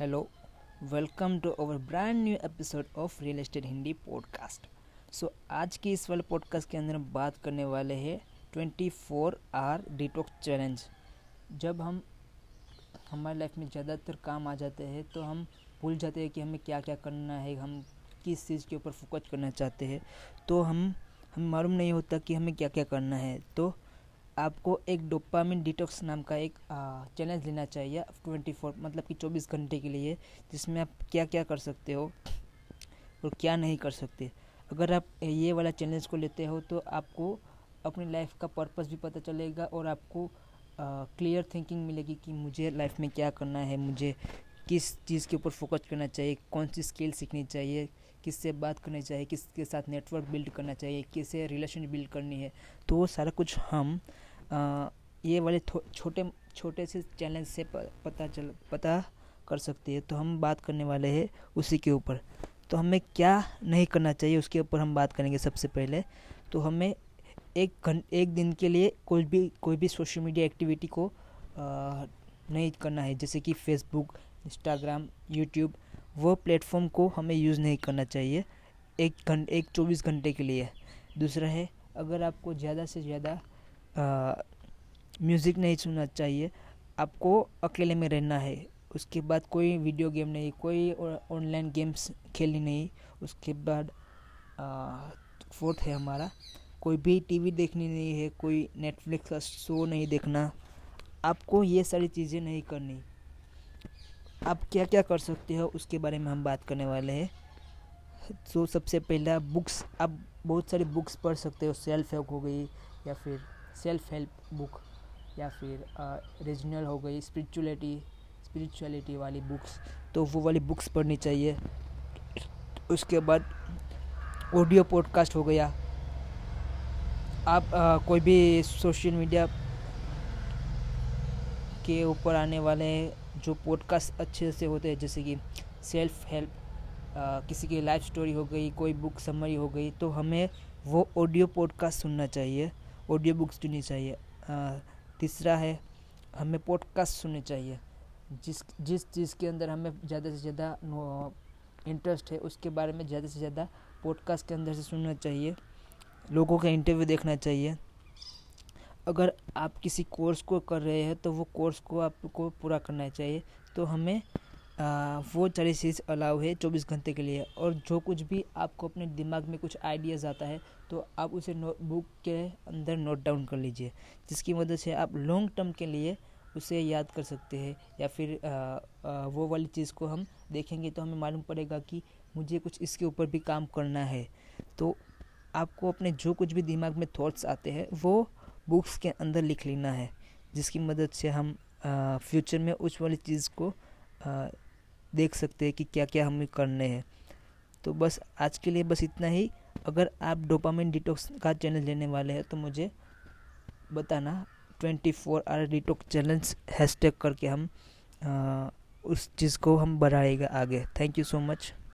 Hello welcome to our brand new episode of real estate Hindi podcast so आज के इस वाले podcast के अंदर हम बात करने वाले हैं twenty four hour detox challenge जब हम, हमारे लाइफ में ज़्यादातर काम आ जाते हैं तो हम भूल जाते हैं कि हमें क्या क्या करना है, हम किस चीज़ के ऊपर फोकस करना चाहते हैं। तो हम, हमें मालूम नहीं होता कि हमें क्या क्या करना है। तो आपको एक डोपामिन डिटॉक्स नाम का एक चैलेंज लेना चाहिए ट्वेंटी फोर मतलब कि चौबीस घंटे के लिए, जिसमें आप क्या क्या कर सकते हो और क्या नहीं कर सकते। अगर आप ये वाला चैलेंज को लेते हो तो आपको अपनी लाइफ का पर्पस भी पता चलेगा और आपको क्लियर थिंकिंग मिलेगी कि मुझे लाइफ में क्या करना है, मुझे किस चीज़ के ऊपर फोकस करना चाहिए, कौन सी स्किल सीखनी चाहिए, किससे बात करनी चाहिए, किसके साथ नेटवर्क बिल्ड करना चाहिए किससे रिलेशन बिल्ड करनी है। तो वो सारा कुछ हम ये वाले छोटे छोटे से चैलेंज से पता चल पता कर सकते हैं। तो हम बात करने वाले हैं उसी के ऊपर। तो हमें क्या नहीं करना चाहिए उसके ऊपर हम बात करेंगे सबसे पहले। तो हमें एक घं एक दिन के लिए कोई भी कोई भी सोशल मीडिया एक्टिविटी को आ, नहीं करना है। जैसे कि फेसबुक इंस्टाग्राम यूट्यूब वो प्लेटफॉर्म को हमें यूज़ नहीं करना चाहिए। एक घंटे एक चौबीस घंटे के लिए। दूसरा है अगर आपको ज़्यादा से ज़्यादा म्यूज़िक नहीं सुनना चाहिए। आपको अकेले में रहना है। उसके बाद कोई वीडियो गेम नहीं, कोई ऑनलाइन गेम्स खेलनी नहीं। उसके बाद फोर्थ है हमारा। कोई भी टीवी देखनी नहीं है, कोई नेटफ्लिक्स का शो नहीं देखना। आपको ये सारी चीज़ें नहीं करनी। आप क्या क्या कर सकते हो, उसके बारे में हम बात करने वाले हैं। तो सबसे पहला बुक्स आप बहुत सारी बुक्स पढ़ सकते हो। सेल्फ हेल्प हो गई या फिर सेल्फ हेल्प बुक या फिर रीजनल हो गई स्पिरिचुअलिटी स्पिरिचुअलिटी वाली बुक्स तो वो वाली बुक्स पढ़नी चाहिए। उसके बाद ऑडियो पॉडकास्ट हो गया। आप आ, कोई भी सोशल मीडिया के ऊपर आने वाले जो पॉडकास्ट अच्छे से होते हैं जैसे कि सेल्फ हेल्प किसी की लाइफ स्टोरी हो गई कोई बुक समरी हो गई तो हमें वो ऑडियो पॉडकास्ट सुनना चाहिए। ऑडियो बुक्स सुननी चाहिए। तीसरा है, हमें पॉडकास्ट सुनने चाहिए। जिस जिस चीज़ के अंदर हमें ज़्यादा से ज़्यादा इंटरेस्ट है, उसके बारे में ज़्यादा से ज़्यादा पॉडकास्ट के अंदर से सुनना चाहिए। लोगों का इंटरव्यू देखना चाहिए। अगर आप किसी कोर्स को कर रहे हैं तो वो कोर्स को आपको पूरा करना चाहिए। तो हमें वो चीज़ अलाउ है चौबीस घंटे के लिए। और जो कुछ भी आपको अपने दिमाग में कुछ आइडियाज़ आता है तो आप उसे नोटबुक के अंदर नोट डाउन कर लीजिए जिसकी मदद से आप लॉन्ग टर्म के लिए उसे याद कर सकते हैं। या फिर आ, आ, वो वाली चीज़ को हम देखेंगे तो हमें मालूम पड़ेगा कि मुझे कुछ इसके ऊपर भी काम करना है। तो आपको अपने जो कुछ भी दिमाग में थॉट्स आते हैं वो बुक्स के अंदर लिख लेना है जिसकी मदद से हम फ्यूचर में उस वाली चीज़ को आ, देख सकते हैं कि क्या क्या हमें करने हैं। तो बस आज के लिए बस इतना ही। अगर आप डोपामिन डिटॉक्स का चैनल लेने वाले हैं तो मुझे बताना twenty four hour detox challenge hashtag करके हम आ, उस चीज़ को हम बढ़ाएगा आगे। Thank you so much